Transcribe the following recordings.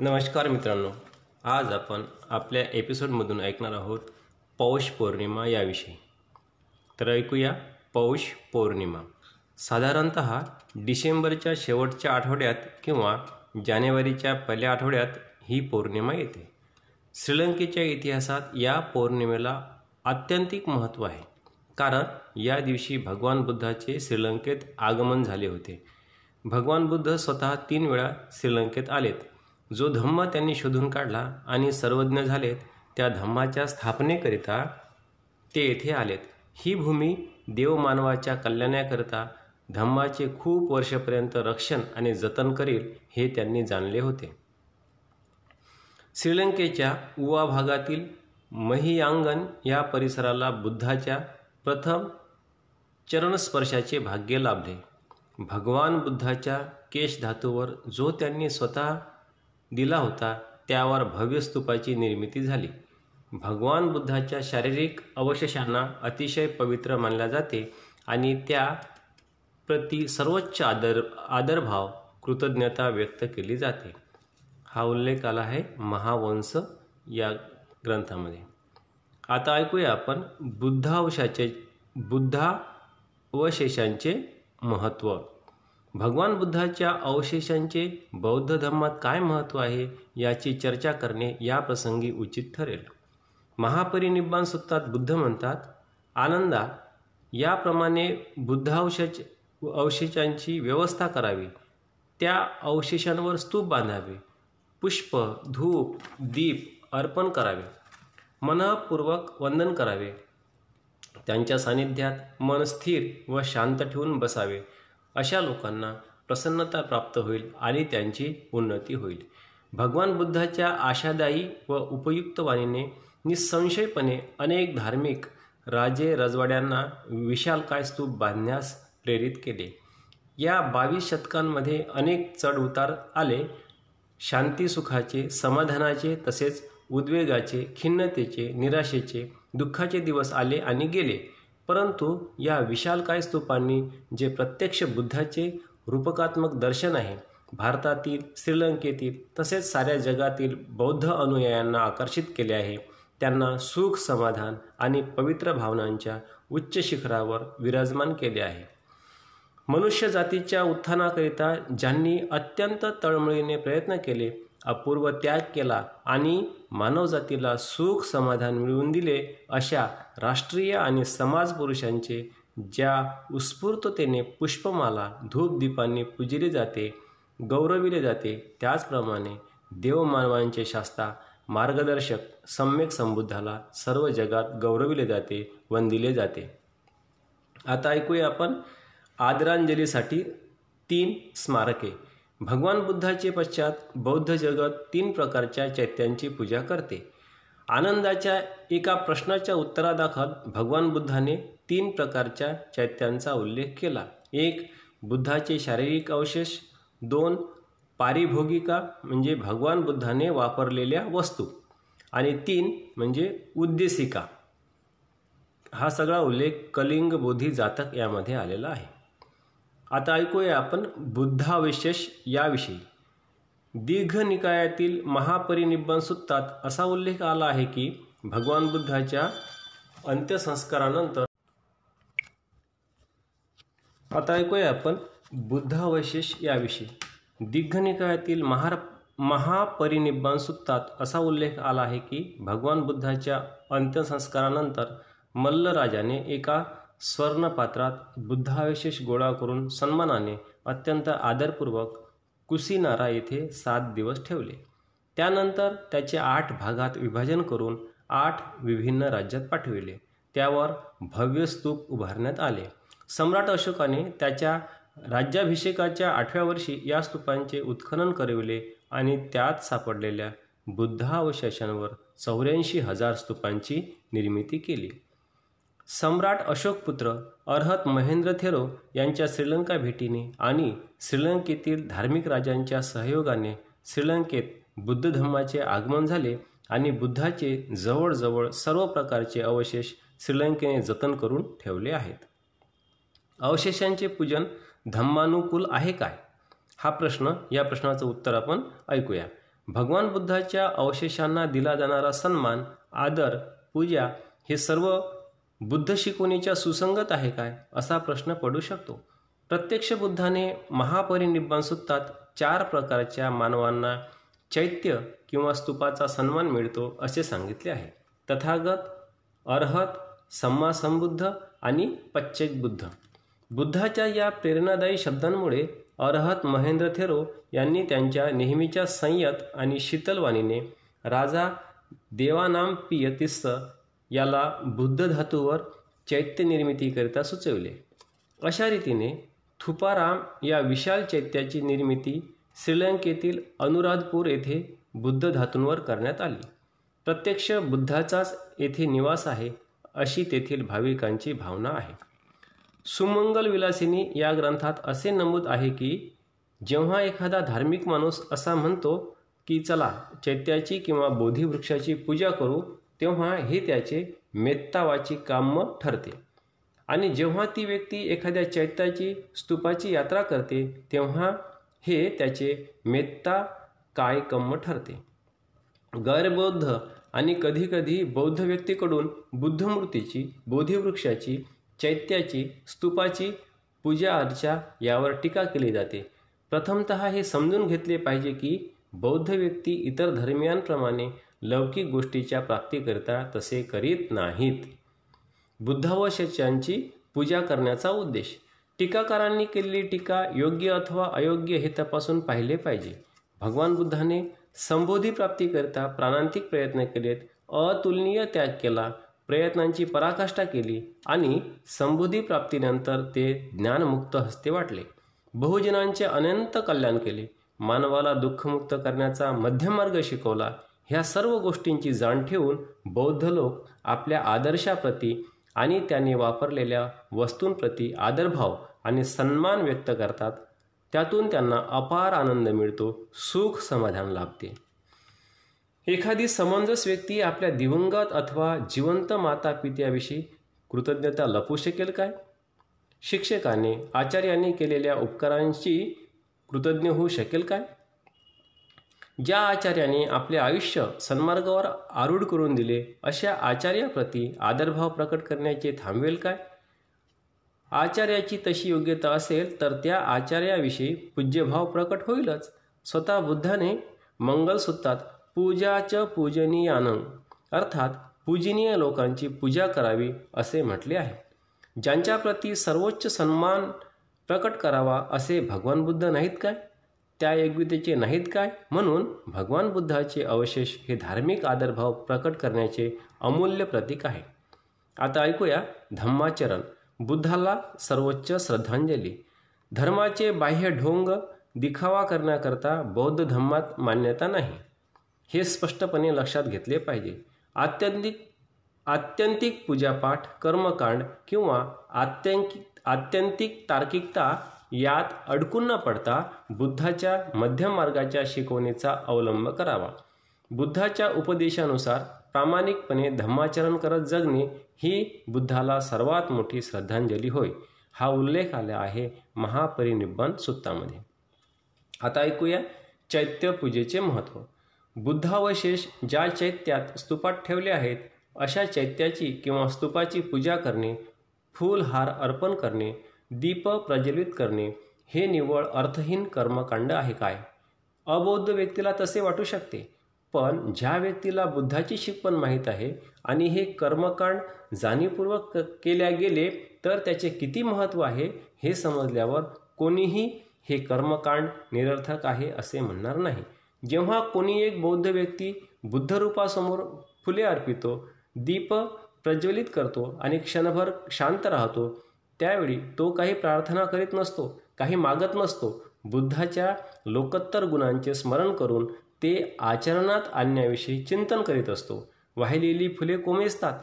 नमस्कार मित्रांनो आज आपण आपल्या एपिसोडमधून ऐकणार आहोत पौष पौर्णिमा याविषयी. तर ऐकूया पौष पौर्णिमा. साधारणत डिसेंबरच्या शेवटच्या आठवड्यात किंवा जानेवारीच्या पहिल्या आठवड्यात ही पौर्णिमा येते. श्रीलंकेच्या इतिहासात या पौर्णिमेला आत्यंतिक महत्त्व आहे. कारण या दिवशी भगवान बुद्धाचे श्रीलंकेत आगमन झाले होते. भगवान बुद्ध स्वतः तीन वेळा श्रीलंकेत आलेत. जो धम्म त्यांनी शोधून काढला आणि सर्वज्ञ झालेत त्या धम्माच्या स्थापनेकरिता ते येथे आलेत. ही भूमी देवमानवाच्या कल्याणाकरिता धम्माचे खूप वर्षपर्यंत रक्षण आणि जतन करेल हे त्यांनी जाणले होते. श्रीलंकेच्या उवा भागातील महियांगन या परिसराला बुद्धाच्या प्रथम चरणस्पर्शाचे भाग्य लाभले. भगवान बुद्धाच्या केश धातूवर जो त्यांनी स्वतः दिला होता त्यावर भव्य स्तूपाची निर्मिती झाली. भगवान बुद्धाच्या शारीरिक अवशेषांना अतिशय पवित्र मानल्या जाते आणि त्या प्रति सर्वोच्च आदर आदरभाव कृतज्ञता व्यक्त केली जाते. हा उल्लेख आला आहे महावंश या ग्रंथामध्ये. आता ऐकूया आपण बुद्धावशाचे बुद्धावशेषांचे महत्त्व. भगवान बुद्धाच्या अवशेषांचे बौद्ध धर्मात काय महत्त्व आहे याची चर्चा करणे या प्रसंगी उचित ठरेल. महापरिनिब्बान सुत्तात बुद्ध म्हणतात आनंदा याप्रमाणे बुद्धावशेष अवशेषांची व्यवस्था करावी. त्या अवशेषांवर स्तूप बांधावे. पुष्प धूप दीप अर्पण करावे. मनपूर्वक वंदन करावे. त्यांच्या सानिध्यात मन स्थिर व शांत ठेवून बसावे. अशा लोकांना प्रसन्नता प्राप्त होईल आणि त्यांची उन्नती होईल. भगवान बुद्धाच्या आशादायी व उपयुक्त वाणीने निसंशयपणे अनेक धार्मिक राजे रजवाड्यांना विशालकाय स्तूप बांधण्यास प्रेरित केले. या बावीस शतकांमध्ये अनेक चढउतार आले. शांतीसुखाचे समाधानाचे तसेच उद्वेगाचे खिन्नतेचे निराशेचे दुःखाचे दिवस आले आणि गेले. परंतु या विशालकाय स्तूपांनी जे प्रत्यक्ष बुद्धाचे रूपकात्मक दर्शन आहे भारतातील श्रीलंकेतील तसेच साऱ्या जगातील बौद्ध अनुयायांना आकर्षित केले आहे त्यांना सुख समाधान आणि पवित्र भावनांच्या उच्च शिखरावर विराजमान केले आहे. मनुष्य जातीच्या उत्थानाकरिता ज्यांनी अत्यंत तळमळीने प्रयत्न केले अपूर्व त्याग केला आणि मानवजातीला सुख समाधान मिळवून दिले अशा राष्ट्रीय आणि समाज पुरुषांचे ज्या उत्स्फूर्ततेने पुष्पमाला धूपदीपांनी पूजिले जाते गौरविले जाते त्याचप्रमाणे देवमानवांचे शास्ता मार्गदर्शक सम्यक संबुद्धाला सर्व जगात गौरविले जाते वंदिले जाते. आता ऐकूया आपण आदरांजलीसाठी तीन स्मारके. भगवान बुद्धाचे पश्चात बौद्ध जगत तीन प्रकारच्या चैत्यांची पूजा करते. आनंदाच्या एका प्रश्नाच्या उत्तरादाखल भगवान बुद्धाने तीन प्रकारच्या चैत्यांचा उल्लेख केला. एक बुद्धाचे शारीरिक अवशेष. दोन पारिभोगिका म्हणजे भगवान बुद्धाने वापरलेल्या वस्तू. आणि तीन म्हणजे उद्देशिका. हा सगळा उल्लेख कलिंग बोधी जातक यामध्ये आलेला आहे. आता ऐकूया आपण बुद्धाविशेष याविषयी. दीर्घ निकायातील महापरिनिब्बन सुत्तात असा उल्लेख आला आहे की भगवान बुद्धाच्या अंत्यसंस्कारानंतर आता ऐकूया आपण बुद्धावशेष याविषयी. दीर्घ निकायातील महार महापरिनिब्बान सुत्तात असा उल्लेख आला आहे की भगवान बुद्धाच्या अंत्यसंस्कारानंतर मल्लराजाने एका स्वर्णपात्रात बुद्धावशेष गोळा करून सन्मानाने अत्यंत आदरपूर्वक कुसीनारा येथे सात दिवस ठेवले. त्यानंतर त्याचे आठ भागात विभाजन करून आठ विभिन्न राज्यात पाठविले. त्यावर भव्य स्तूप उभारण्यात आले. सम्राट अशोकाने त्याच्या राज्याभिषेकाच्या आठव्या वर्षी या स्तूपांचे उत्खनन करविले आणि त्यात सापडलेल्या बुद्धावशेषांवर चौऱ्याऐंशी हजार स्तूपांची निर्मिती केली. सम्राट अशोकपुत्र अर्हत महेंद्र थेरो यांच्या श्रीलंका भेटीने आणि श्रीलंकेतील धार्मिक राजांच्या सहयोगाने श्रीलंकेत बुद्ध धर्माचे आगमन झाले आणि बुद्धाचे जवळजवळ सर्व प्रकारचे अवशेष श्रीलंकेने जतन करून ठेवले आहेत. अवशेषांचे पूजन धम्मानुकूल आहे काय? हा प्रश्न या प्रश्नाचं उत्तर आपण ऐकूया. भगवान बुद्धाच्या अवशेषांना दिला जाणारा सन्मान आदर पूजा हे सर्व बुद्ध शिकवणीच्या सुसंगत आहे काय असा प्रश्न पडू शकतो. प्रत्यक्ष बुद्धाने महापरिनिब्बाण सुत्तात चार प्रकारच्या मानवांना चैत्य किंवा स्तूपाचा सन्मान मिळतो असे सांगितले आहे. तथागत अर्हत संबुद्ध आणि पच्चैक बुद्ध बुद्धाच्या या प्रेरणादायी शब्दांमुळे अर्हत महेंद्र थेरो यांनी त्यांच्या नेहमीच्या संयत आणि शीतलवाणीने राजा देवानाम पियतिस्स याला बुद्ध धातूवर चैत्य निर्मितीकरिता सुचवले. अशा रीतीने थुपाराम या विशाल चैत्याची निर्मिती श्रीलंकेतील अनुराधपूर येथे बुद्ध धातूंवर करण्यात आली. प्रत्यक्ष बुद्धाचाच येथे निवास आहे अशी तेथील भाविकांची भावना आहे. सुमंगल विलासिनी या ग्रंथात असे नमूद आहे की जेव्हा एखादा धार्मिक माणूस असा म्हणतो की चला चैत्याची किंवा बोधिवृक्षाची पूजा करू तेव्हा हे त्याचे मेत्तावाची काम ठरते. आणि जेव्हा ती व्यक्ती एखाद्या चैत्याची स्तूपाची यात्रा करते तेव्हा हे त्याचे मेत्ता काय कम्म ठरते. गैरबौद्ध आणि कधीकधी बौद्ध व्यक्तीकडून बुद्धमूर्तीची बोधिवृक्षाची चैत्याची स्तूपाची पूजा अर्चा यावर टीका केली जाते. प्रथमत हे समजून घेतले पाहिजे की बौद्ध व्यक्ती इतर धर्मियांप्रमाणे लौकिक गोष्टीच्या प्राप्तीकरिता तसे करीत नाहीत. बुद्धावशेषांची पूजा करण्याचा उद्देश. टीकाकारांनी केलेली टीका योग्य अथवा अयोग्य हे तपासून पाहिले पाहिजे. भगवान बुद्धाने संबोधी प्राप्तीकरिता प्राणांतिक प्रयत्न केलेत अतुलनीय त्याग केला प्रयत्नांची पराकाष्ठा केली आणि संबोधी प्राप्तीनंतर ते ज्ञानमुक्त हस्ते वाटले. बहुजनांचे अनंत कल्याण केले. मानवाला दुःखमुक्त करण्याचा मध्यमार्ग शिकवला. ह्या सर्व गोष्टींची जाण ठेवून बौद्ध लोक आपल्या आदर्शाप्रती आणि त्यांनी वापरलेल्या वस्तूंप्रती आदरभाव आणि सन्मान व्यक्त करतात. त्यातून त्यांना अपार आनंद मिळतो सुख समाधान लाभते. एखादी समंजस व्यक्ती आपल्या दिवंगत अथवा जिवंत माता पित्याविषयी कृतज्ञता लपू शकेल काय? शिक्षकाने आचार्यांनी केलेल्या उपकारांची कृतज्ञ होऊ शकेल काय? ज्या आचार्याने आपले आयुष्य सन्मार्गावर आरूढ करून दिले अशा आचार्याप्रती आदरभाव प्रकट करण्याचे थांबवेल काय? आचार्याची तशी योग्यता असेल तर त्या आचार्याविषयी पूज्यभाव प्रकट होईलच. स्वतः बुद्धाने मंगलसूत्रात पूजाच पूजनीयानं अर्थात पूजनीय लोकांची पूजा करावी असे म्हटले आहे. ज्यांच्याप्रती सर्वोच्च सन्मान प्रकट करावा असे भगवान बुद्ध नाहीत काय? त्या योग्यतेचे नाहीत काय? म्हणून भगवान बुद्धाचे अवशेष हे धार्मिक आदरभाव प्रकट करण्याचे अमूल्य प्रतीक आहे. आता ऐकूया धम्माचरण. बुद्धाला सर्वोच्च श्रद्धांजली. धर्माचे बाह्य ढोंग दिखावा करण्याकरता बौद्ध धम्मात मान्यता नाही. हे स्पष्टपणे लक्षात घेतले पाहिजे. आत्यंतिक आत्यंतिक पूजापाठ कर्मकांड किंवा आत्यंतिक आत्यंतिक तार्किकता यात अडकून न पडता बुद्धाच्या मध्यम मार्गाच्या शिकवणीचा अवलंब करावा. बुद्धाच्या उपदेशानुसार प्रामाणिकपणे धम्माचरण करत जगणे ही बुद्धाला सर्वात मोठी श्रद्धांजली होय हा उल्लेख आला आहे महापरिनिब्बान सुत्तामध्ये आता ऐकूया चैत्य पूजेचे महत्त्व. बुद्धावशेष ज्या चैत्यात स्तूपात ठेवले आहेत अशा चैत्याची किंवा स्तूपाची पूजा करणे फूलहार अर्पण करणे दीप प्रज्वलित करणे हे निव्वळ अर्थहीन कर्मकांड आहे काय? अबौद्ध व्यक्तीला तसे वाटू शकते पण ज्या व्यक्तीला बुद्धाची शिकवण माहीत आहे आणि हे कर्मकांड जाणीवपूर्वक केल्या गेले तर त्याचे किती महत्त्व आहे हे समजल्यावर कोणीही हे कर्मकांड निरर्थक आहे असे म्हणणार नाही. जेव्हा कोणी एक बौद्ध व्यक्ती बुद्धरूपासमोर फुले अर्पितो दीप प्रज्वलित करतो आणि क्षणभर शांत राहतो त्यावेळी तो काही प्रार्थना करीत नसतो काही मागत नसतो. बुद्धाच्या लोकोत्तर गुणांचे स्मरण करून ते आचरणात आणण्याविषयी चिंतन करीत असतो. वाहिलेली फुले कोमेजतात.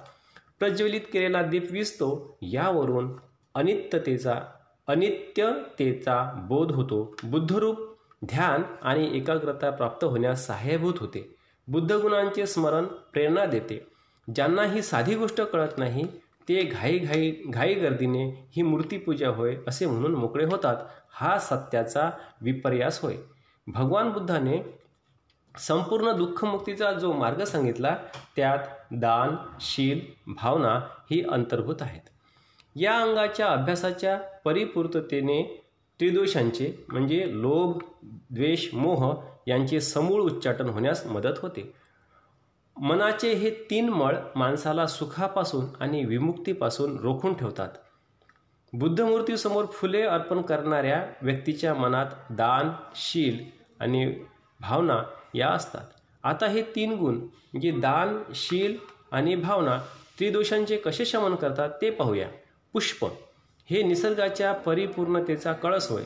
प्रज्वलित केलेला दीप विजतो. यावरून अनित्यतेचा अनित्यतेचा बोध होतो. बुद्धरूप ध्यान आणि एकाग्रता प्राप्त होण्यास सहाय्यभूत होते. बुद्धगुणांचे स्मरण प्रेरणा देते. ज्यांना ही साधी गोष्ट कळत नाही ते घाई घाई घाई गर्दीने ही मूर्तीपूजा होय असे म्हणून मोकळे होतात. हा सत्याचा विपर्यास होय. भगवान बुद्धाने संपूर्ण दुःखमुक्तीचा जो मार्ग सांगितला त्यात दान शील भावना ही अंतर्भूत आहेत. या अंगाच्या अभ्यासाच्या परिपूर्ततेने त्रिदोषांचे म्हणजे लोभ द्वेष मोह यांचे समूळ उच्चाटन होण्यास मदत होते. मनाचे हे तीन मळ माणसाला सुखापासून आणि विमुक्तीपासून रोखून ठेवतात. बुद्धमूर्तीसमोर फुले अर्पण करणाऱ्या व्यक्तीच्या मनात दान शील आणि भावना या असतात. आता हे तीन गुण म्हणजे दान शील आणि भावना त्रिदोषांचे कसे शमन करतात ते पाहूया. पुष्प हे निसर्गाच्या परिपूर्णतेचा कळस होय.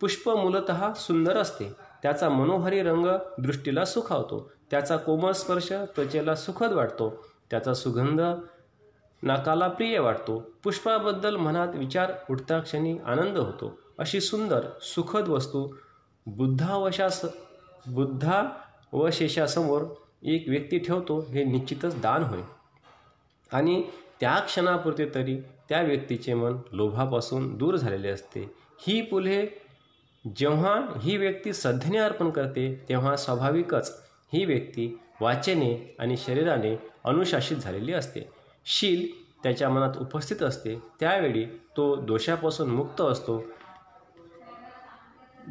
पुष्प मूलत सुंदर असते. त्याचा मनोहरी रंग दृष्टीला सुखावतो. त्याचा कोमल स्पर्श त्वचेला सुखद वाटतो. त्याचा सुगंध नाकाला प्रिय वाटतो. पुष्पाबद्दल मनात विचार उठता क्षणी आनंद होतो. अशी सुंदर सुखद वस्तू बुद्धावशास बुद्धावशेषासमोर एक व्यक्ती ठेवतो हे निश्चितच दान होय. आणि त्या क्षणापुरते तरी त्या व्यक्तीचे मन लोभापासून दूर झालेले असते. ही फुले जेव्हा ही व्यक्ती श्रद्धेने अर्पण करते तेव्हा स्वाभाविकच ही व्यक्ती वाचेने आणि शरीराने अनुशासित झालेली असते. शील त्याच्या मनात उपस्थित असते. त्यावेळी तो दोषापासून मुक्त असतो.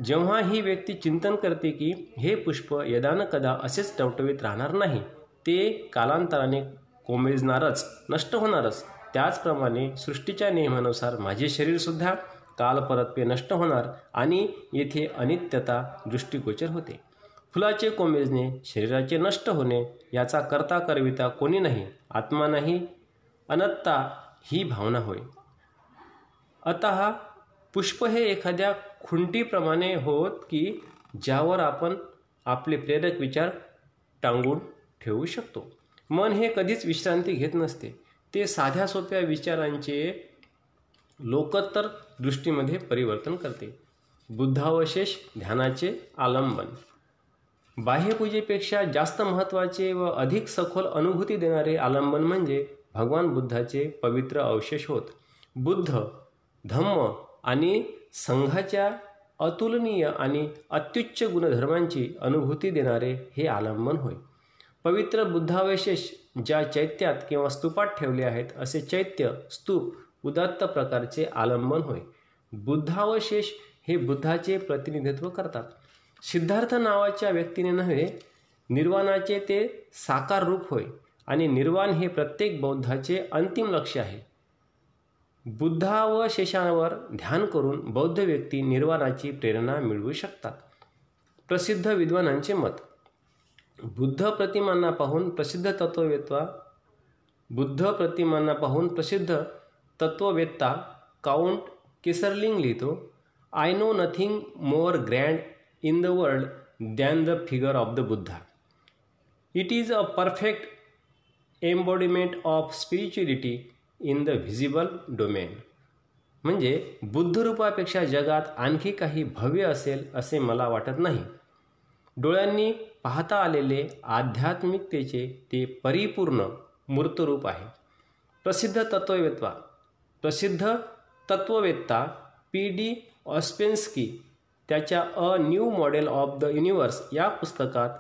जेव्हा ही व्यक्ती चिंतन करते की हे पुष्प यदान कदा असेच टवटवीत राहणार नाही. ते कालांतराने कोमेजणारच नष्ट होणारच. त्याचप्रमाणे सृष्टीच्या नियमानुसार माझे शरीरसुद्धा काल नष्ट होणार आणि येथे अनित्यता दृष्टिगोचर होते. फुलाचे कोमेजणे शरीराचे नष्ट होणे याचा करता करविता कोणी नाही आत्मा नाही अनत्ता ही भावना होय. आता पुष्प हे एखाद्या खुंटीप्रमाणे होत की ज्यावर आपण आपले प्रेरक विचार टांगून ठेवू शकतो. मन हे कधीच विश्रांती घेत नसते. ते साध्या सोप्या विचारांचे लोकोत्तर दृष्टीमध्ये परिवर्तन करते. बुद्धावशेष ध्यानाचे आलंबन. बाह्यपूजेपेक्षा जास्त महत्त्वाचे व अधिक सखोल अनुभूती देणारे आलंबन म्हणजे भगवान बुद्धाचे पवित्र अवशेष होत. बुद्ध धम्म आणि संघाच्या अतुलनीय आणि अत्युच्च गुणधर्मांची अनुभूती देणारे हे आलंबन होय. पवित्र बुद्धावशेष ज्या चैत्यात किंवा स्तूपात ठेवले आहेत असे चैत्य स्तूप उदात्त प्रकारचे आलंबन होय. बुद्धावशेष हे बुद्धाचे प्रतिनिधित्व करतात. सिद्धार्थ नावाच्या व्यक्तीने नव्हे निर्वाणाचे ते साकार रूप होय आणि निर्वाण हे प्रत्येक बौद्धाचे अंतिम लक्ष आहे. बुद्धावशेषांवर ध्यान करून बौद्ध व्यक्ती निर्वाणाची प्रेरणा मिळवू शकतात. प्रसिद्ध विद्वानांचे मत. बुद्ध प्रतिमांना पाहून प्रसिद्ध तत्ववेत्ता बुद्ध प्रतिमांना पाहून प्रसिद्ध तत्ववेत्ता काउंट केसरलिंग लिहितो I know nothing more grand in the world than the figure of the Buddha it is a perfect embodiment of spirituality in the visible domain म्हणजे बुद्धरूपापेक्षा जगात आणखी काही भव्य असेल असे मला वाटत नाही. डोळ्यांनी पाहता आलेले आध्यात्मिकतेचे ते परिपूर्ण मूर्तरूप आहे. प्रसिद्ध तत्ववेत्वा प्रसिद्ध तत्ववेत्ता पी डी ऑस्पेन्स्की त्याच्या a new model of the universe या पुस्तकात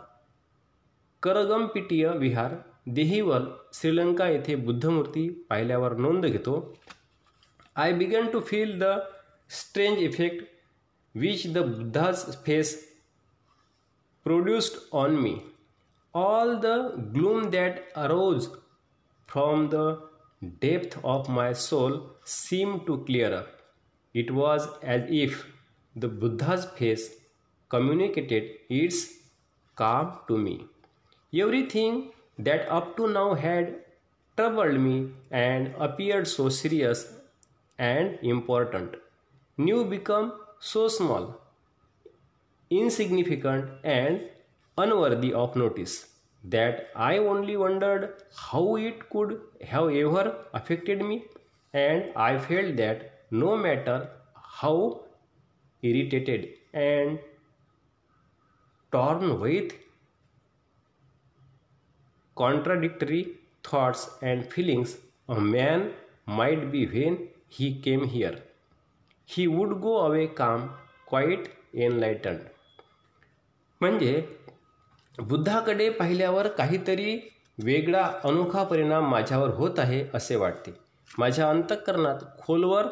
करगमपिटीय विहार देहिवल श्रीलंका येथे बुद्धमूर्ती पाहिल्यावर नोंद घेतो. I began to feel the strange effect which the Buddha's face produced on me all the gloom that arose from the depth of my soul seem to clear up it was as if The Buddha's face communicated its calm to me. Everything that up to now had troubled me and appeared so serious and important new become so small, insignificant, and unworthy of notice that I only wondered how it could have ever affected me, and I felt that no matter how irritated and torn with contradictory thoughts and feelings a man might be when he came here. He would go away calm, quite enlightened. म्हणजे बुद्धाकडे पाहिल्यावर काहीतरी वेगळा अनोखा परिणाम माझ्यावर होत आहे असे वाटते माझ्या अंतःकरणात खोलवर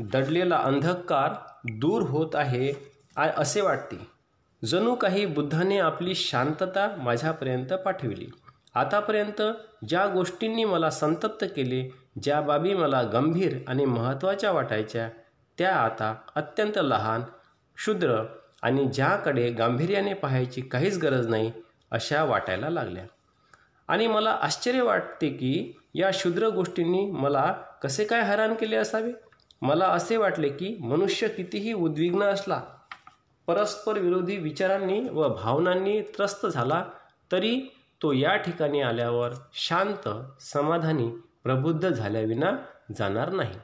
दडलेला अंधकार दूर होत आहे असे वाटते. जणू काही बुद्धाने आपली शांतता माझ्यापर्यंत पाठविली. आतापर्यंत ज्या गोष्टींनी मला संतप्त केले ज्या बाबी मला गंभीर आणि महत्त्वाच्या वाटायच्या त्या आता अत्यंत लहान क्षुद्र आणि ज्याकडे गांभीर्याने पाहायची काहीच गरज नाही अशा वाटायला लागल्या. आणि मला आश्चर्य वाटते की या क्षुद्र गोष्टींनी मला कसे काय हैराण केले असावे? मला असे वाटले की मनुष्य कितीही उद्विग्न असला परस्पर विरोधी विचारांनी व भावनांनी त्रस्त झाला तरी तो या ठिकाणी आल्यावर शांत समाधानी प्रबुद्ध झाल्याविना जाणार नाही.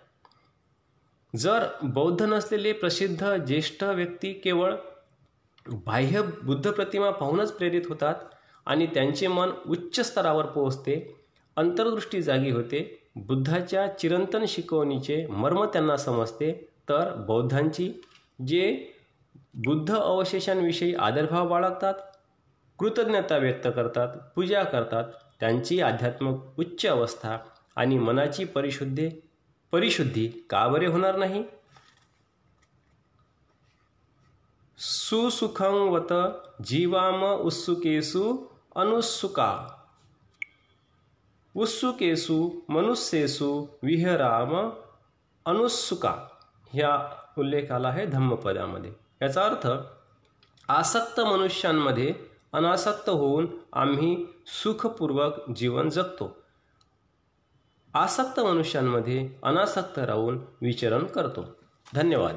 जर बौद्ध नसलेले प्रसिद्ध ज्येष्ठ व्यक्ती केवळ बाह्य बुद्ध प्रतिमा पाहूनच प्रेरित होतात आणि त्यांचे मन उच्च स्तरावर पोहोचते अंतर्दृष्टी जागी होते बुद्धाच्या चिरंतन शिकवणीचे मर्म त्यांना समजते. तर बौद्धांची जे बुद्ध अवशेषांविषयी आदरभाव बाळगतात कृतज्ञता व्यक्त करतात पूजा करतात त्यांची आध्यात्मिक उच्च अवस्था आणि मनाची परिशुद्धी परिशुद्धी का बरे होणार नाही? सुसुखंवत जीवाम उत्सुकेसु अनुत्सुका उत्सुकेसु मनुष्येसु विहराम अनुत्सुका ह्या उल्लेख आला आहे धम्मपदामध्ये याचा अर्थ आसक्त मनुष्यांमध्ये अनासक्त होऊन आम्ही सुखपूर्वक जीवन जगतो आसक्त मनुष्यांमध्ये अनासक्त राहून विचरण करतो धन्यवाद